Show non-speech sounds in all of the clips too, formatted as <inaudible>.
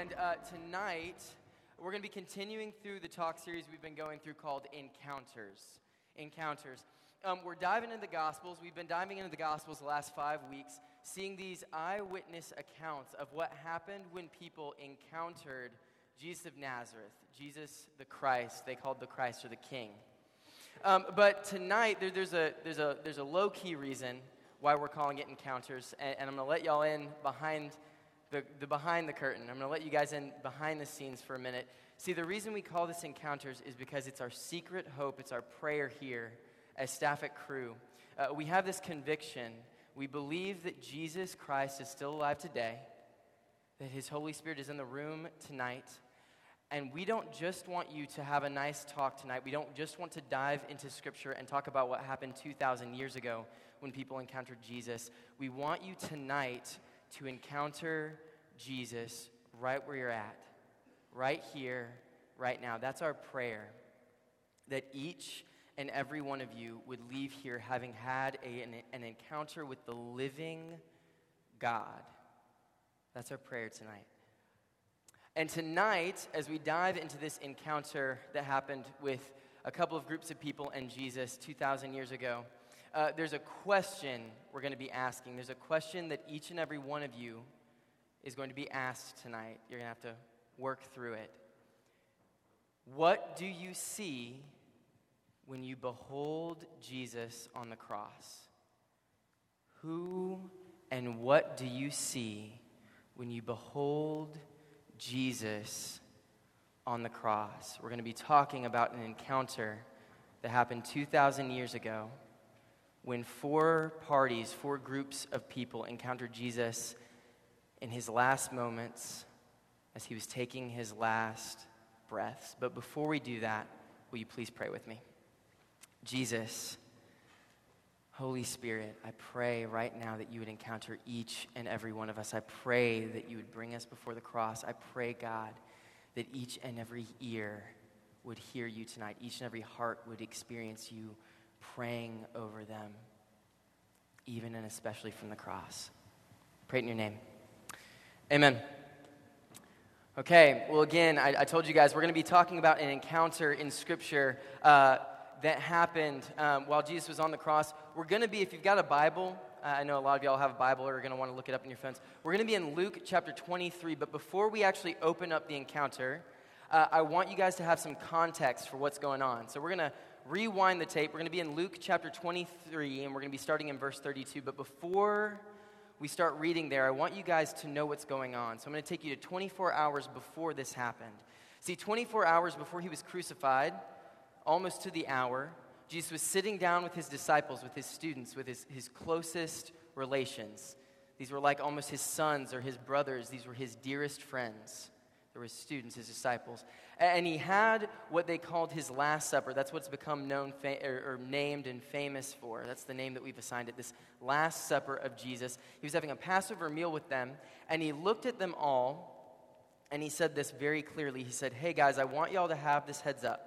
And uh, tonight, we're going to be continuing through the talk series we've been going through called Encounters. Encounters. Um, we're diving into the Gospels. We've been diving into the Gospels the last five weeks, seeing these eyewitness accounts of what happened when people encountered Jesus of Nazareth, Jesus the Christ. They called the Christ or the King. Um, but tonight, there, there's, a, there's, a, there's a low key reason why we're calling it Encounters, and, and I'm going to let y'all in behind the, the behind the curtain. I'm going to let you guys in behind the scenes for a minute. See, the reason we call this Encounters is because it's our secret hope, it's our prayer here as staff at Cru. Uh, we have this conviction. We believe that Jesus Christ is still alive today, that his Holy Spirit is in the room tonight. And we don't just want you to have a nice talk tonight. We don't just want to dive into Scripture and talk about what happened 2,000 years ago when people encountered Jesus. We want you tonight to encounter Jesus right where you're at, right here, right now. That's our prayer. That each and every one of you would leave here having had a, an, an encounter with the living God. That's our prayer tonight. And tonight, as we dive into this encounter that happened with a couple of groups of people and Jesus 2,000 years ago, uh, there's a question we're going to be asking. There's a question that each and every one of you is going to be asked tonight. You're going to have to work through it. What do you see when you behold Jesus on the cross? Who and what do you see when you behold Jesus on the cross? We're going to be talking about an encounter that happened 2,000 years ago when four parties, four groups of people encountered Jesus in his last moments as he was taking his last breaths. But before we do that, will you please pray with me? Jesus, Holy Spirit, I pray right now that you would encounter each and every one of us. I pray that you would bring us before the cross. I pray, God, that each and every ear would hear you tonight, each and every heart would experience you praying over them, even and especially from the cross. Pray in your name. Amen. Okay, well, again, I, I told you guys we're going to be talking about an encounter in Scripture uh, that happened um, while Jesus was on the cross. We're going to be, if you've got a Bible, uh, I know a lot of y'all have a Bible or are going to want to look it up in your phones. We're going to be in Luke chapter 23, but before we actually open up the encounter, uh, I want you guys to have some context for what's going on. So we're going to rewind the tape. We're going to be in Luke chapter 23, and we're going to be starting in verse 32. But before we start reading there, I want you guys to know what's going on. So I'm going to take you to 24 hours before this happened. See, 24 hours before he was crucified, almost to the hour, Jesus was sitting down with his disciples, with his students, with his, his closest relations. These were like almost his sons or his brothers, these were his dearest friends. There were his students, his disciples. And he had what they called his Last Supper. That's what's become known fa- or, or, named and famous for. That's the name that we've assigned it, this Last Supper of Jesus. He was having a Passover meal with them, and he looked at them all, and he said this very clearly. He said, Hey, guys, I want y'all to have this heads up.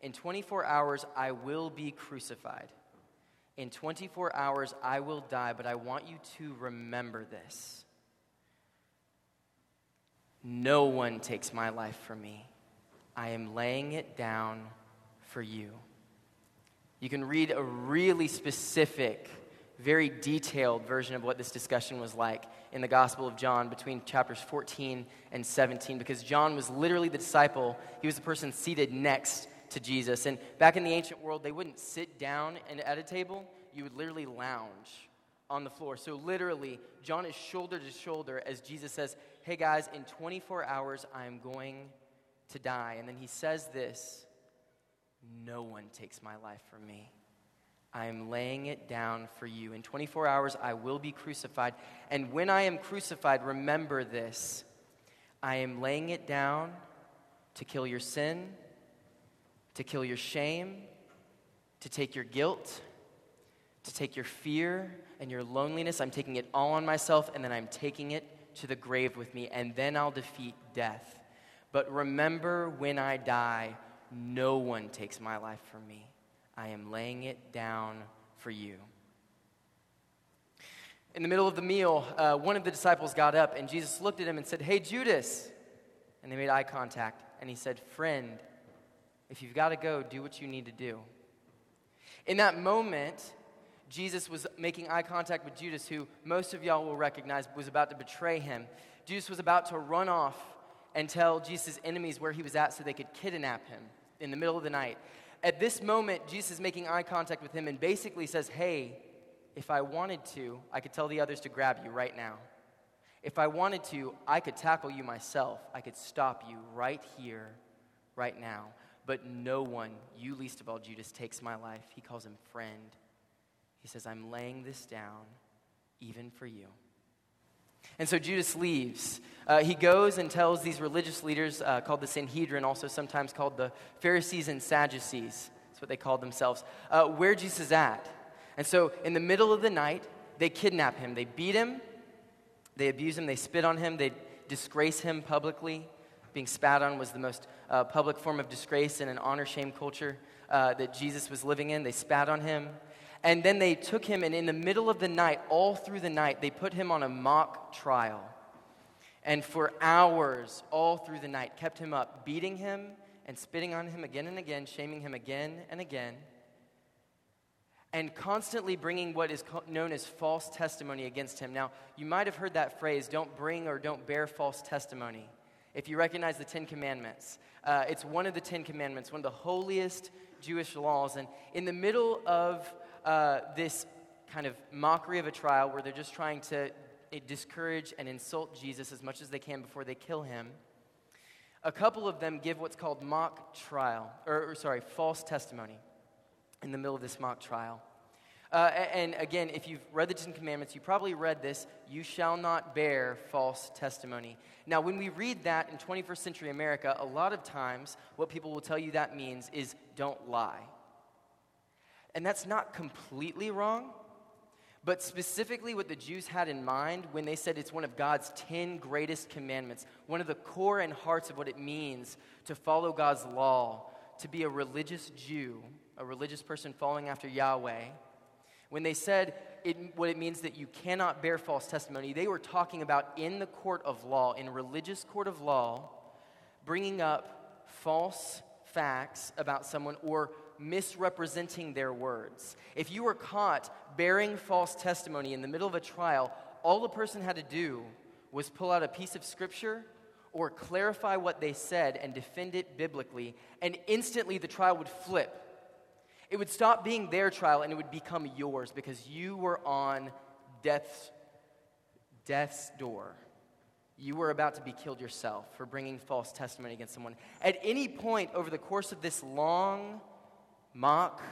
In 24 hours, I will be crucified. In 24 hours, I will die, but I want you to remember this. No one takes my life from me. I am laying it down for you. You can read a really specific, very detailed version of what this discussion was like in the Gospel of John between chapters 14 and 17 because John was literally the disciple. He was the person seated next to Jesus. And back in the ancient world, they wouldn't sit down at a table, you would literally lounge on the floor. So, literally, John is shoulder to shoulder as Jesus says, Hey guys, in 24 hours, I'm going to die. And then he says this No one takes my life from me. I am laying it down for you. In 24 hours, I will be crucified. And when I am crucified, remember this I am laying it down to kill your sin, to kill your shame, to take your guilt, to take your fear and your loneliness. I'm taking it all on myself, and then I'm taking it to the grave with me, and then I'll defeat death. But remember, when I die, no one takes my life from me. I am laying it down for you. In the middle of the meal, uh, one of the disciples got up, and Jesus looked at him and said, Hey, Judas. And they made eye contact, and he said, Friend, if you've got to go, do what you need to do. In that moment, Jesus was making eye contact with Judas, who most of y'all will recognize was about to betray him. Judas was about to run off and tell Jesus' enemies where he was at so they could kidnap him in the middle of the night. At this moment, Jesus is making eye contact with him and basically says, Hey, if I wanted to, I could tell the others to grab you right now. If I wanted to, I could tackle you myself. I could stop you right here, right now. But no one, you least of all, Judas, takes my life. He calls him friend. He says, I'm laying this down even for you. And so Judas leaves. Uh, he goes and tells these religious leaders, uh, called the Sanhedrin, also sometimes called the Pharisees and Sadducees, that's what they called themselves, uh, where Jesus is at. And so in the middle of the night, they kidnap him. They beat him, they abuse him, they spit on him, they disgrace him publicly. Being spat on was the most uh, public form of disgrace in an honor shame culture uh, that Jesus was living in. They spat on him. And then they took him, and in the middle of the night, all through the night, they put him on a mock trial. And for hours, all through the night, kept him up, beating him and spitting on him again and again, shaming him again and again, and constantly bringing what is known as false testimony against him. Now, you might have heard that phrase don't bring or don't bear false testimony. If you recognize the Ten Commandments, uh, it's one of the Ten Commandments, one of the holiest Jewish laws. And in the middle of uh, this kind of mockery of a trial where they're just trying to eh, discourage and insult Jesus as much as they can before they kill him. A couple of them give what's called mock trial, or, or sorry, false testimony in the middle of this mock trial. Uh, and again, if you've read the Ten Commandments, you probably read this you shall not bear false testimony. Now, when we read that in 21st century America, a lot of times what people will tell you that means is don't lie. And that's not completely wrong, but specifically what the Jews had in mind when they said it's one of God's 10 greatest commandments, one of the core and hearts of what it means to follow God's law, to be a religious Jew, a religious person following after Yahweh. When they said it, what it means that you cannot bear false testimony, they were talking about in the court of law, in religious court of law, bringing up false facts about someone or misrepresenting their words. If you were caught bearing false testimony in the middle of a trial, all the person had to do was pull out a piece of scripture or clarify what they said and defend it biblically, and instantly the trial would flip. It would stop being their trial and it would become yours because you were on death's, death's door. You were about to be killed yourself for bringing false testimony against someone. At any point over the course of this long mock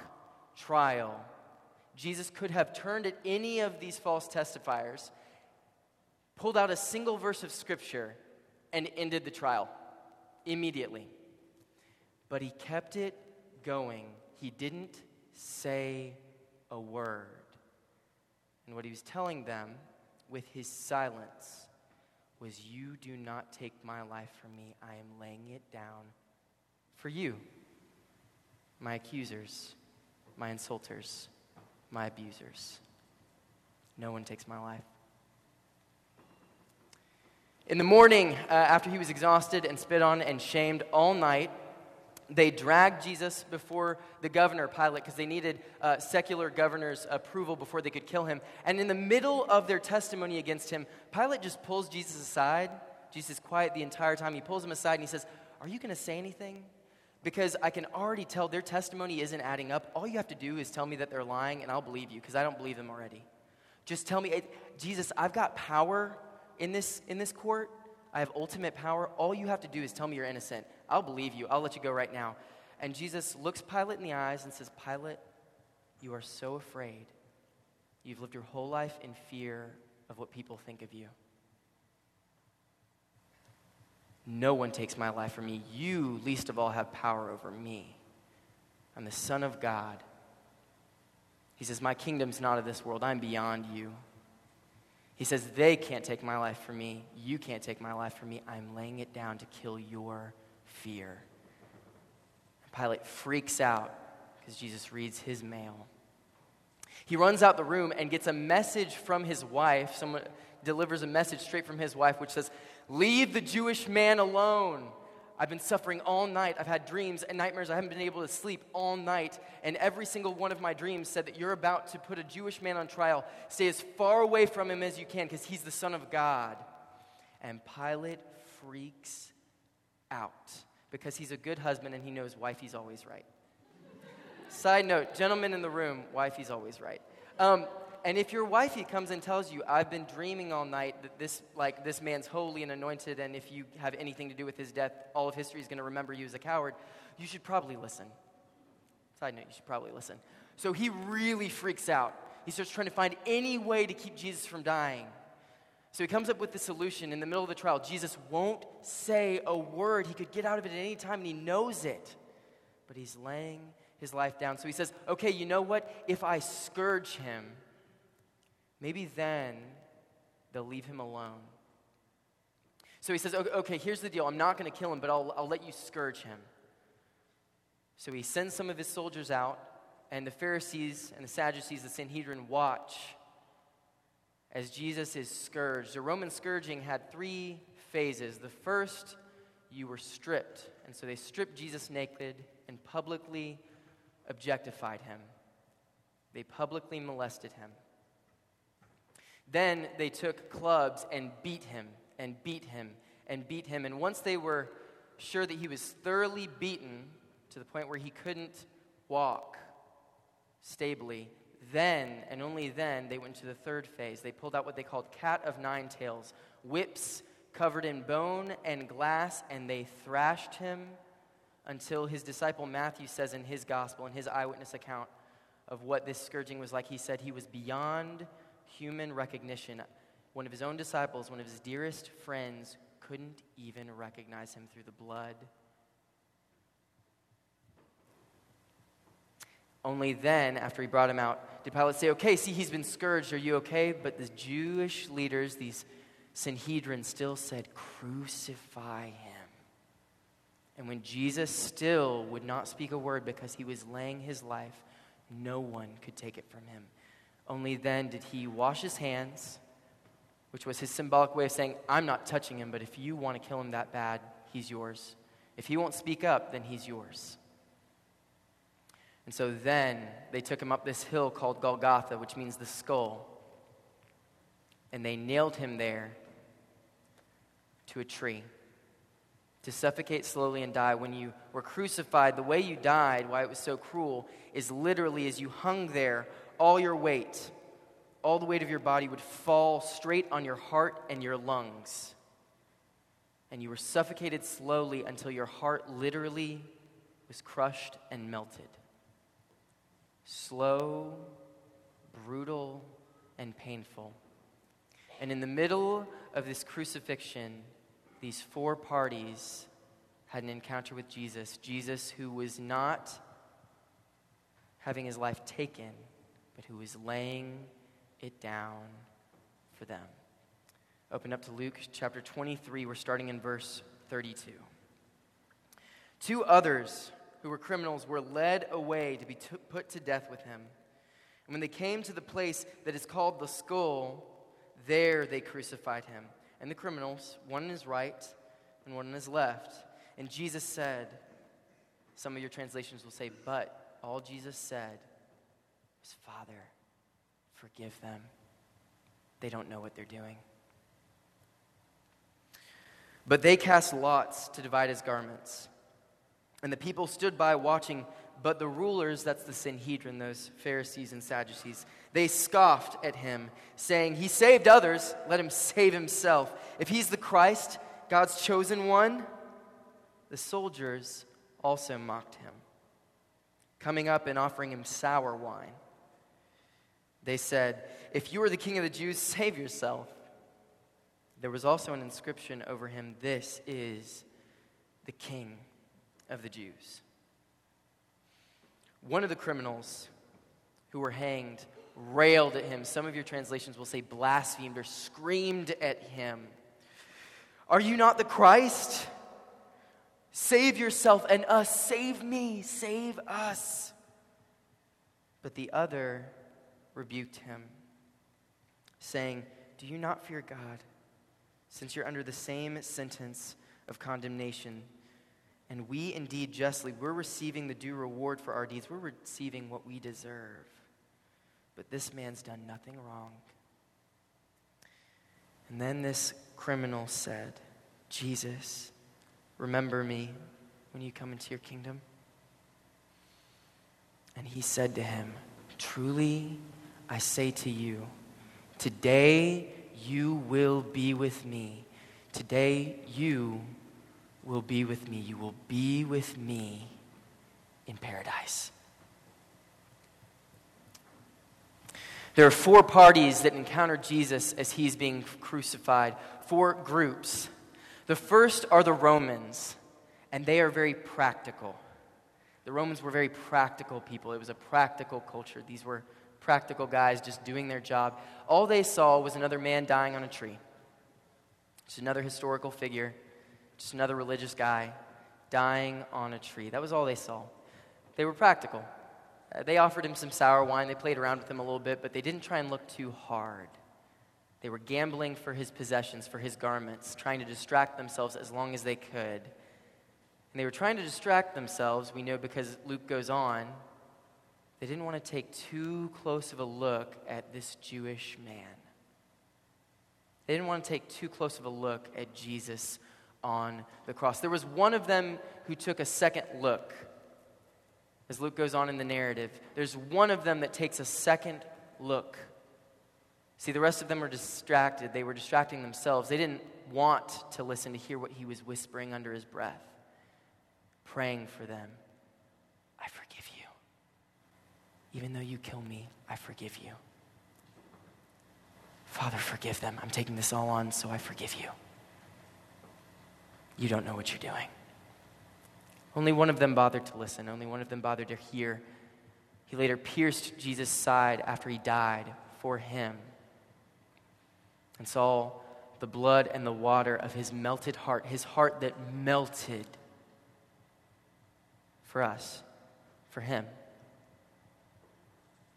trial, Jesus could have turned at any of these false testifiers, pulled out a single verse of scripture, and ended the trial immediately. But he kept it going. He didn't say a word. And what he was telling them with his silence was, You do not take my life from me. I am laying it down for you my accusers, my insulters, my abusers. No one takes my life. In the morning, uh, after he was exhausted and spit on and shamed all night, they dragged Jesus before the governor, Pilate, because they needed uh, secular governor's approval before they could kill him. And in the middle of their testimony against him, Pilate just pulls Jesus aside. Jesus is quiet the entire time. He pulls him aside and he says, Are you going to say anything? Because I can already tell their testimony isn't adding up. All you have to do is tell me that they're lying, and I'll believe you because I don't believe them already. Just tell me, Jesus, I've got power in this, in this court. I have ultimate power. All you have to do is tell me you're innocent. I'll believe you. I'll let you go right now. And Jesus looks Pilate in the eyes and says, Pilate, you are so afraid. You've lived your whole life in fear of what people think of you. No one takes my life from me. You, least of all, have power over me. I'm the Son of God. He says, My kingdom's not of this world. I'm beyond you. He says, They can't take my life from me. You can't take my life from me. I'm laying it down to kill your fear. And Pilate freaks out because Jesus reads his mail. He runs out the room and gets a message from his wife. Someone delivers a message straight from his wife, which says, Leave the Jewish man alone. I've been suffering all night. I've had dreams and nightmares. I haven't been able to sleep all night. And every single one of my dreams said that you're about to put a Jewish man on trial. Stay as far away from him as you can because he's the Son of God. And Pilate freaks out because he's a good husband and he knows wifey's always right. Side note, gentlemen in the room, wifey's always right. Um, and if your wifey comes and tells you, I've been dreaming all night that this, like, this man's holy and anointed, and if you have anything to do with his death, all of history is going to remember you as a coward, you should probably listen. Side note, you should probably listen. So he really freaks out. He starts trying to find any way to keep Jesus from dying. So he comes up with the solution in the middle of the trial. Jesus won't say a word. He could get out of it at any time, and he knows it. But he's laying his life down. So he says, Okay, you know what? If I scourge him, Maybe then they'll leave him alone. So he says, okay, here's the deal. I'm not going to kill him, but I'll, I'll let you scourge him. So he sends some of his soldiers out, and the Pharisees and the Sadducees, the Sanhedrin, watch as Jesus is scourged. The Roman scourging had three phases. The first, you were stripped. And so they stripped Jesus naked and publicly objectified him, they publicly molested him. Then they took clubs and beat him and beat him and beat him. And once they were sure that he was thoroughly beaten to the point where he couldn't walk stably, then and only then they went to the third phase. They pulled out what they called cat of nine tails, whips covered in bone and glass, and they thrashed him until his disciple Matthew says in his gospel, in his eyewitness account of what this scourging was like, he said he was beyond human recognition. One of his own disciples, one of his dearest friends, couldn't even recognize him through the blood. Only then, after he brought him out, did Pilate say, Okay, see, he's been scourged. Are you okay? But the Jewish leaders, these Sanhedrin, still said, Crucify him. And when Jesus still would not speak a word because he was laying his life, no one could take it from him. Only then did he wash his hands, which was his symbolic way of saying, I'm not touching him, but if you want to kill him that bad, he's yours. If he won't speak up, then he's yours. And so then they took him up this hill called Golgotha, which means the skull, and they nailed him there to a tree to suffocate slowly and die. When you were crucified, the way you died, why it was so cruel, is literally as you hung there all your weight, all the weight of your body would fall straight on your heart and your lungs. And you were suffocated slowly until your heart literally was crushed and melted. Slow, brutal, and painful. And in the middle of this crucifixion, these four parties had an encounter with Jesus. Jesus, who was not having his life taken but who is laying it down for them. Open up to Luke chapter 23. We're starting in verse 32. Two others who were criminals were led away to be t- put to death with him. And when they came to the place that is called the skull, there they crucified him. And the criminals, one on his right and one on his left. And Jesus said, some of your translations will say, but all Jesus said was, Father, forgive them. They don't know what they're doing. But they cast lots to divide his garments. And the people stood by watching, but the rulers, that's the Sanhedrin, those Pharisees and Sadducees, they scoffed at him, saying, He saved others, let him save himself. If he's the Christ, God's chosen one, the soldiers also mocked him, coming up and offering him sour wine. They said, If you are the king of the Jews, <laughs> save yourself. There was also an inscription over him This is the King of the Jews. One of the criminals who were hanged railed at him. Some of your translations will say blasphemed or screamed at him. Are you not the Christ? Save yourself and us. Save me. Save us. But the other rebuked him, saying, Do you not fear God, since you're under the same sentence of condemnation? And we indeed justly, we're receiving the due reward for our deeds. We're receiving what we deserve. But this man's done nothing wrong. And then this criminal said, Jesus, remember me when you come into your kingdom. And he said to him, Truly, I say to you, today you will be with me. Today you will be with me. You will be with me in paradise. There are four parties that encounter Jesus as he's being crucified, four groups. The first are the Romans, and they are very practical. The Romans were very practical people. It was a practical culture. These were practical guys just doing their job. All they saw was another man dying on a tree. Just another historical figure, just another religious guy dying on a tree. That was all they saw. They were practical. Uh, they offered him some sour wine. They played around with him a little bit, but they didn't try and look too hard. They were gambling for his possessions, for his garments, trying to distract themselves as long as they could. And they were trying to distract themselves, we know because Luke goes on. They didn't want to take too close of a look at this Jewish man. They didn't want to take too close of a look at Jesus on the cross. There was one of them who took a second look as Luke goes on in the narrative, there's one of them that takes a second look. See, the rest of them were distracted. They were distracting themselves. They didn't want to listen to hear what he was whispering under his breath, praying for them. I forgive you. Even though you kill me, I forgive you. Father, forgive them. I'm taking this all on, so I forgive you. You don't know what you're doing. Only one of them bothered to listen, only one of them bothered to hear. He later pierced Jesus' side after he died for him and saw the blood and the water of his melted heart, his heart that melted for us, for him.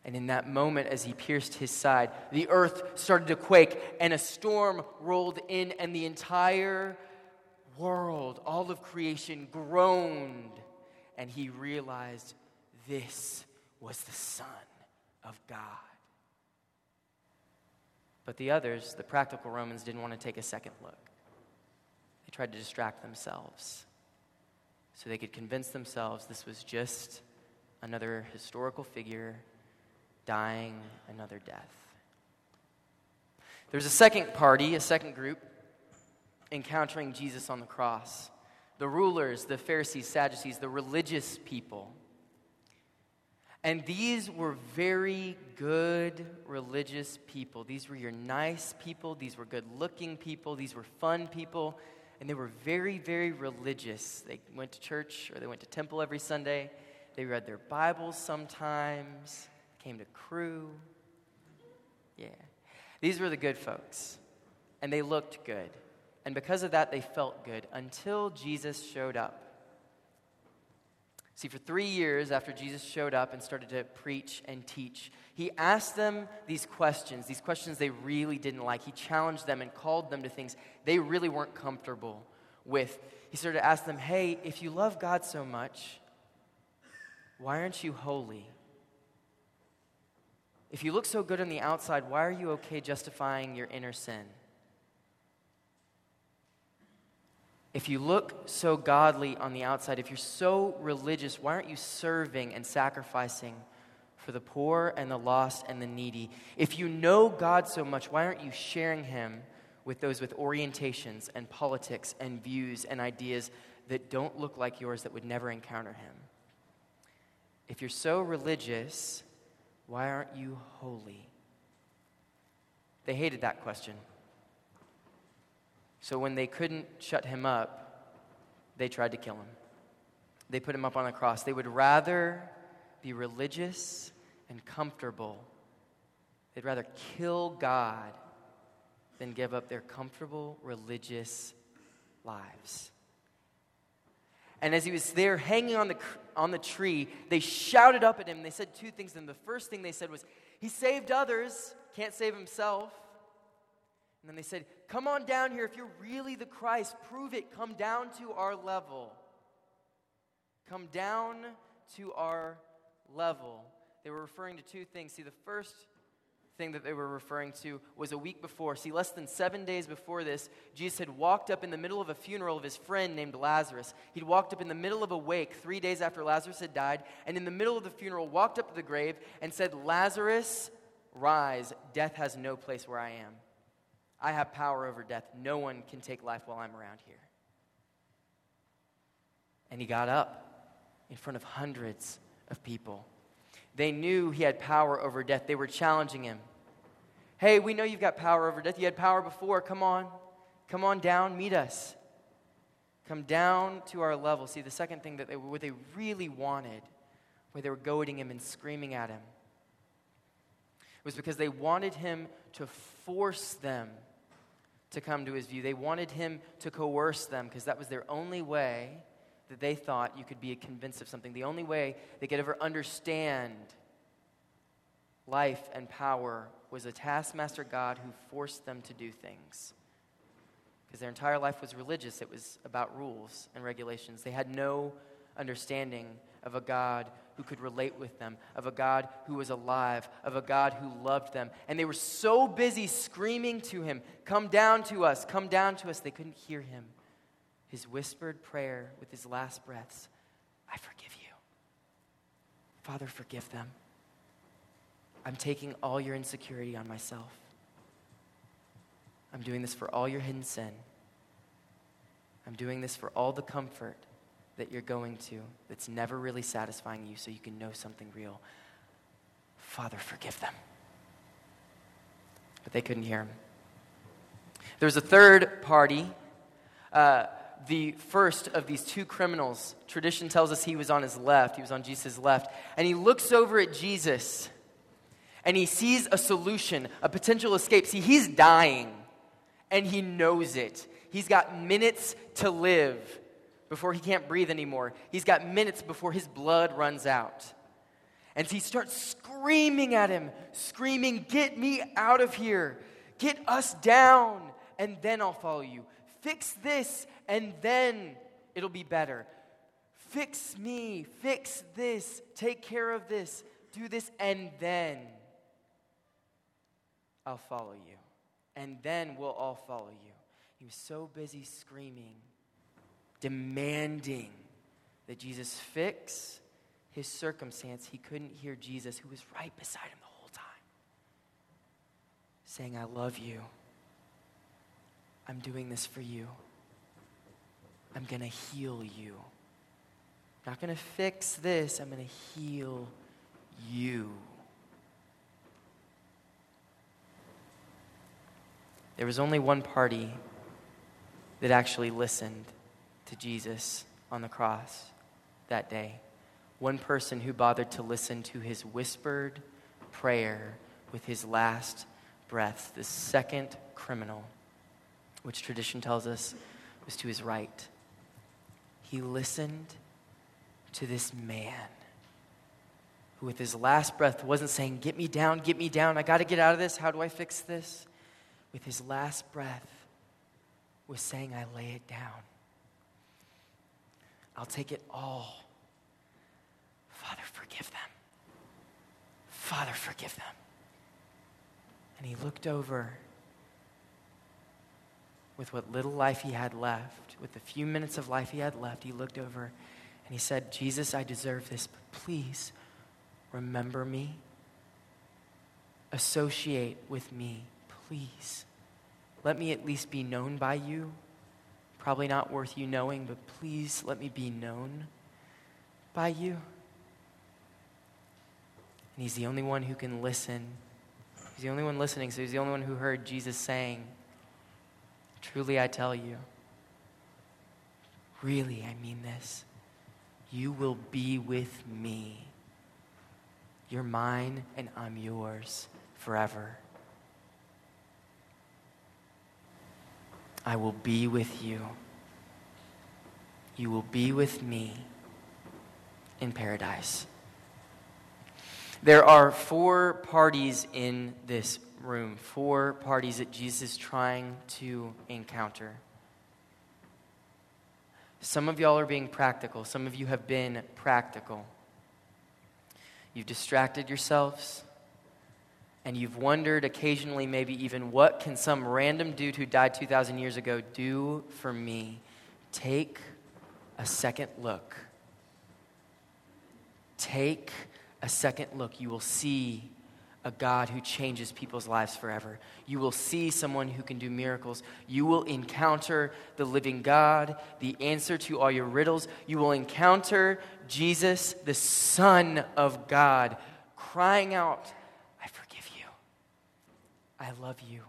And in that moment, as he pierced his side, the earth started to quake, and a storm rolled in, and the entire world, all of creation groaned, and he realized this was the Son of God. But the others, the practical Romans, didn't want to take a second look. They tried to distract themselves so they could convince themselves this was just another historical figure dying another death. There's a second party, a second group encountering Jesus on the cross. The rulers, the Pharisees, Sadducees, the religious people. And these were very good religious people. These were your nice people. These were good looking people. These were fun people. And they were very, very religious. They went to church or they went to temple every Sunday. They read their Bibles sometimes, came to Cru. Yeah. These were the good folks. And they looked good. And because of that, they felt good until Jesus showed up. See, for three years after Jesus showed up and started to preach and teach, he asked them these questions, these questions they really didn't like. He challenged them and called them to things they really weren't comfortable with. He started to ask them, hey, if you love God so much, why aren't you holy? If you look so good on the outside, why are you okay justifying your inner sin? If you look so godly on the outside, if you're so religious, why aren't you serving and sacrificing for the poor and the lost and the needy? If you know God so much, why aren't you sharing Him with those with orientations and politics and views and ideas that don't look like yours that would never encounter Him? If you're so religious, why aren't you holy? They hated that question. So when they couldn't shut him up, they tried to kill him. They put him up on a cross. They would rather be religious and comfortable. They'd rather kill God than give up their comfortable religious lives. And as he was there hanging on the, on the tree, they shouted up at him. They said two things him. The first thing they said was, He saved others, can't save himself. And then they said, Come on down here. If you're really the Christ, prove it. Come down to our level. Come down to our level. They were referring to two things. See, the first thing that they were referring to was a week before. See, less than seven days before this, Jesus had walked up in the middle of a funeral of his friend named Lazarus. He'd walked up in the middle of a wake three days after Lazarus had died, and in the middle of the funeral, walked up to the grave and said, Lazarus, rise. Death has no place where I am. I have power over death. No one can take life while I'm around here. And he got up in front of hundreds of people. They knew he had power over death. They were challenging him. Hey, we know you've got power over death. You had power before. Come on. Come on down. Meet us. Come down to our level. See, the second thing that they, what they really wanted, where they were goading him and screaming at him, was because they wanted him to force them to come to his view. They wanted him to coerce them because that was their only way that they thought you could be convinced of something. The only way they could ever understand life and power was a taskmaster God who forced them to do things. Because their entire life was religious, it was about rules and regulations. They had no understanding of a God who could relate with them, of a God who was alive, of a God who loved them. And they were so busy screaming to him, Come down to us, come down to us, they couldn't hear him his whispered prayer with his last breaths I forgive you. Father, forgive them. I'm taking all your insecurity on myself. I'm doing this for all your hidden sin. I'm doing this for all the comfort that you're going to that's never really satisfying you so you can know something real. Father, forgive them. But they couldn't hear him. There was a third party. Uh, the first of these two criminals. Tradition tells us he was on his left, he was on Jesus' left. And he looks over at Jesus and he sees a solution, a potential escape. See, he's dying and he knows it. He's got minutes to live before he can't breathe anymore. He's got minutes before his blood runs out. And he starts screaming at him, screaming, Get me out of here. Get us down, and then I'll follow you. Fix this, and then it'll be better. Fix me, fix this, take care of this, do this, and then I'll follow you. And then we'll all follow you. He was so busy screaming, demanding that Jesus fix his circumstance, he couldn't hear Jesus, who was right beside him the whole time, saying, I love you. I'm doing this for you. I'm going to heal you. I'm not going to fix this, I'm going to heal you. There was only one party that actually listened to Jesus on the cross that day. One person who bothered to listen to his whispered prayer with his last breath, the second criminal, which tradition tells us was to his right he listened to this man who, with his last breath, wasn't saying, Get me down, get me down, I got to get out of this, how do I fix this? With his last breath, was saying, I lay it down. I'll take it all. Father, forgive them. Father, forgive them. And he looked over with what little life he had left, with the few minutes of life he had left, he looked over and he said, Jesus, I deserve this, but please remember me. Associate with me, please. Let me at least be known by you. Probably not worth you knowing, but please let me be known by you. And he's the only one who can listen. He's the only one listening, so he's the only one who heard Jesus saying, Truly I tell you, really I mean this, you will be with me. You're mine and I'm yours forever. I will be with you. You will be with me in paradise. There are four parties in this room, four parties that Jesus is trying to encounter. Some of y'all are being practical, some of you have been practical. You've distracted yourselves and you've wondered occasionally, maybe even, what can some random dude who died 2,000 years ago do for me? Take a second look. Take a second look. You will see a God who changes people's lives forever. You will see someone who can do miracles. You will encounter the living God, the answer to all your riddles. You will encounter Jesus, the Son of God, crying out I love you.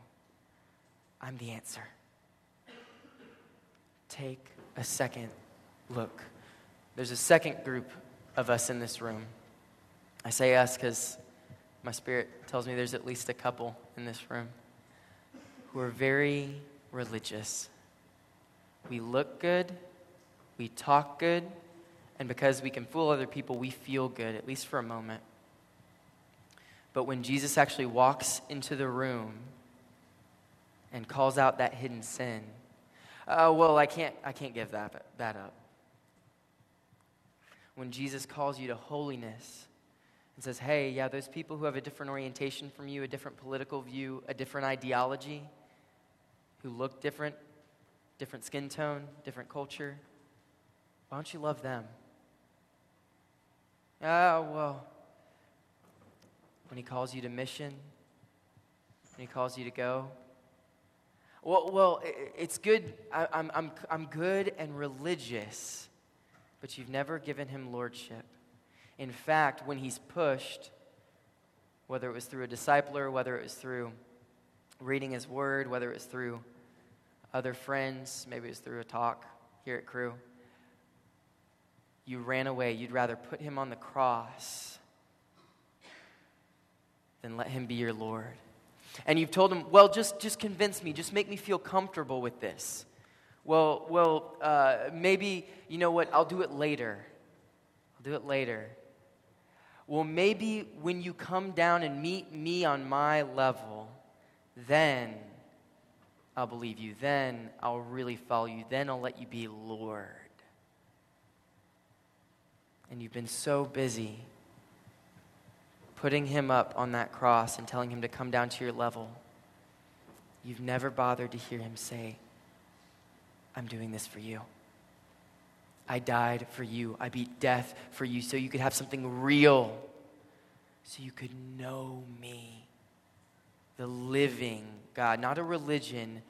I'm the answer. Take a second look. There's a second group of us in this room. I say us because my spirit tells me there's at least a couple in this room who are very religious. We look good, we talk good, and because we can fool other people, we feel good, at least for a moment. But when Jesus actually walks into the room and calls out that hidden sin, uh, well, I can't, I can't give that, that up. When Jesus calls you to holiness and says, hey, yeah, those people who have a different orientation from you, a different political view, a different ideology, who look different, different skin tone, different culture, why don't you love them? Uh, well, when He calls you to mission, when He calls you to go. Well, well it's good. I, I'm, I'm, I'm good and religious, but you've never given Him lordship. In fact, when He's pushed, whether it was through a discipler, whether it was through reading His Word, whether it was through other friends, maybe it was through a talk here at Cru, you ran away. You'd rather put Him on the cross then let him be your Lord. And you've told him, well, just, just convince me, just make me feel comfortable with this. Well, well, uh, maybe, you know what, I'll do it later. I'll do it later. Well, maybe when you come down and meet me on my level, then I'll believe you. Then I'll really follow you. Then I'll let you be Lord. And you've been so busy putting him up on that cross and telling him to come down to your level, you've never bothered to hear him say, I'm doing this for you. I died for you. I beat death for you so you could have something real, so you could know me, the living God, not a religion,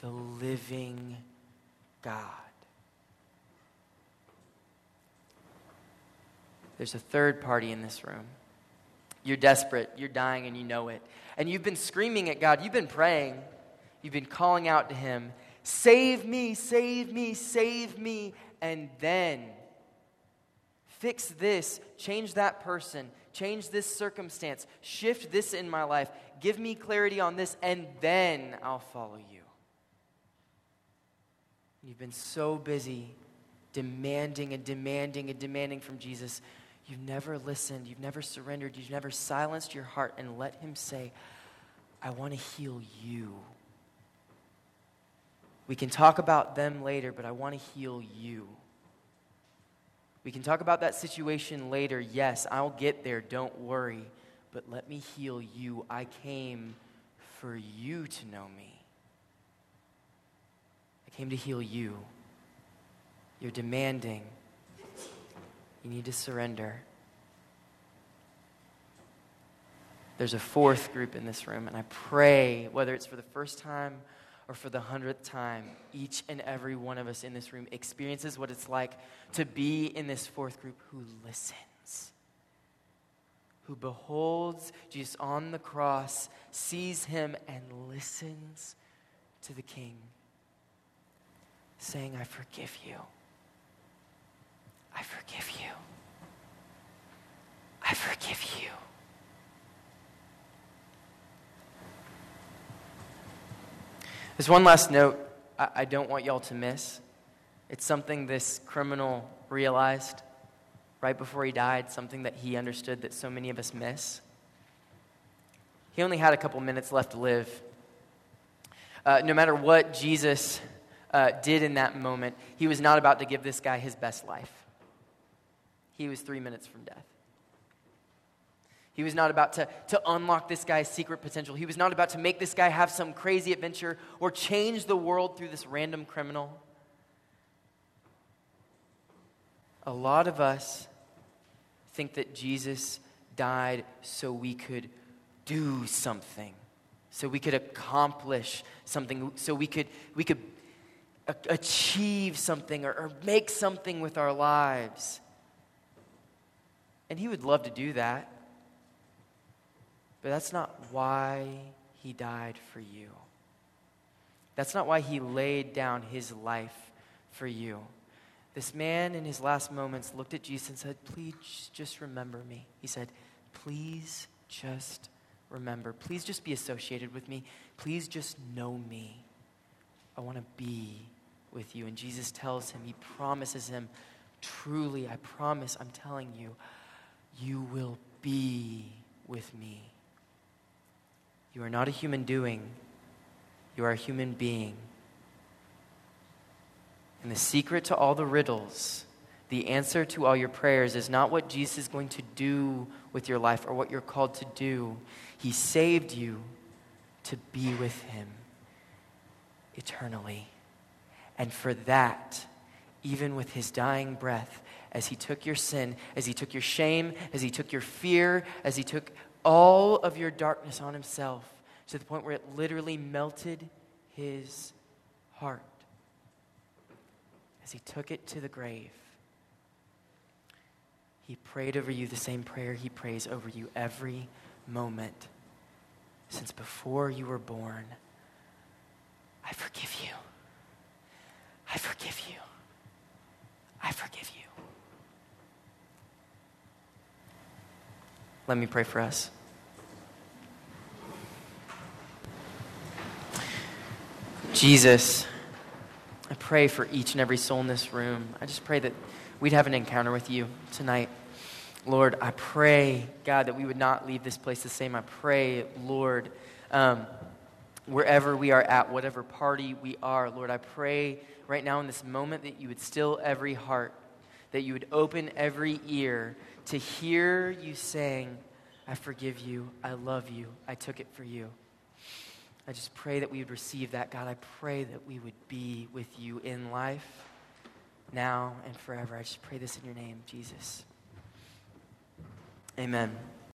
the living God. There's a third party in this room. You're desperate, you're dying, and you know it. And you've been screaming at God, you've been praying, you've been calling out to Him, Save me, save me, save me. And then fix this, change that person, change this circumstance, shift this in my life, give me clarity on this, and then I'll follow you. You've been so busy demanding and demanding and demanding from Jesus You've never listened, you've never surrendered, you've never silenced your heart and let Him say, I want to heal you. We can talk about them later, but I want to heal you. We can talk about that situation later. Yes, I'll get there. Don't worry. But let me heal you. I came for you to know me. I came to heal you. You're demanding. You need to surrender. There's a fourth group in this room, and I pray, whether it's for the first time or for the hundredth time, each and every one of us in this room experiences what it's like to be in this fourth group who listens, who beholds Jesus on the cross, sees him, and listens to the King. saying, I forgive you. I forgive you. I forgive you. There's one last note I, don't want y'all to miss. It's something this criminal realized right before he died, something that he understood that so many of us miss. He only had a couple minutes left to live. Uh, no matter what Jesus uh, did in that moment, he was not about to give this guy his best life. He was three minutes from death. He was not about to, to unlock this guy's secret potential. He was not about to make this guy have some crazy adventure or change the world through this random criminal. A lot of us think that Jesus died so we could do something, so we could accomplish something, so we could, we could achieve something or, or make something with our lives. And he would love to do that. But that's not why he died for you. That's not why he laid down his life for you. This man, in his last moments, looked at Jesus and said, Please just remember me. He said, Please just remember. Please just be associated with me. Please just know me. I want to be with you. And Jesus tells him, He promises him, Truly, I promise, I'm telling you, you will be with me. You are not a human doing, you are a human being. And the secret to all the riddles, the answer to all your prayers, is not what Jesus is going to do with your life or what you're called to do. He saved you to be with Him eternally. And for that, even with His dying breath, as He took your sin, as He took your shame, as He took your fear, as He took all of your darkness on Himself, to the point where it literally melted His heart as he took it to the grave, he prayed over you the same prayer he prays over you every moment since before you were born. I forgive you. I forgive you. I forgive you. Let me pray for us. Jesus. I pray for each and every soul in this room. I just pray that we'd have an encounter with you tonight. Lord, I pray, God, that we would not leave this place the same. I pray, Lord, um, wherever we are at, whatever party we are, Lord, I pray right now in this moment that you would still every heart, that you would open every ear to hear you saying, I forgive you, I love you, I took it for you. I just pray that we would receive that, God. I pray that we would be with you in life, now and forever. I just pray this in your name, Jesus. Amen.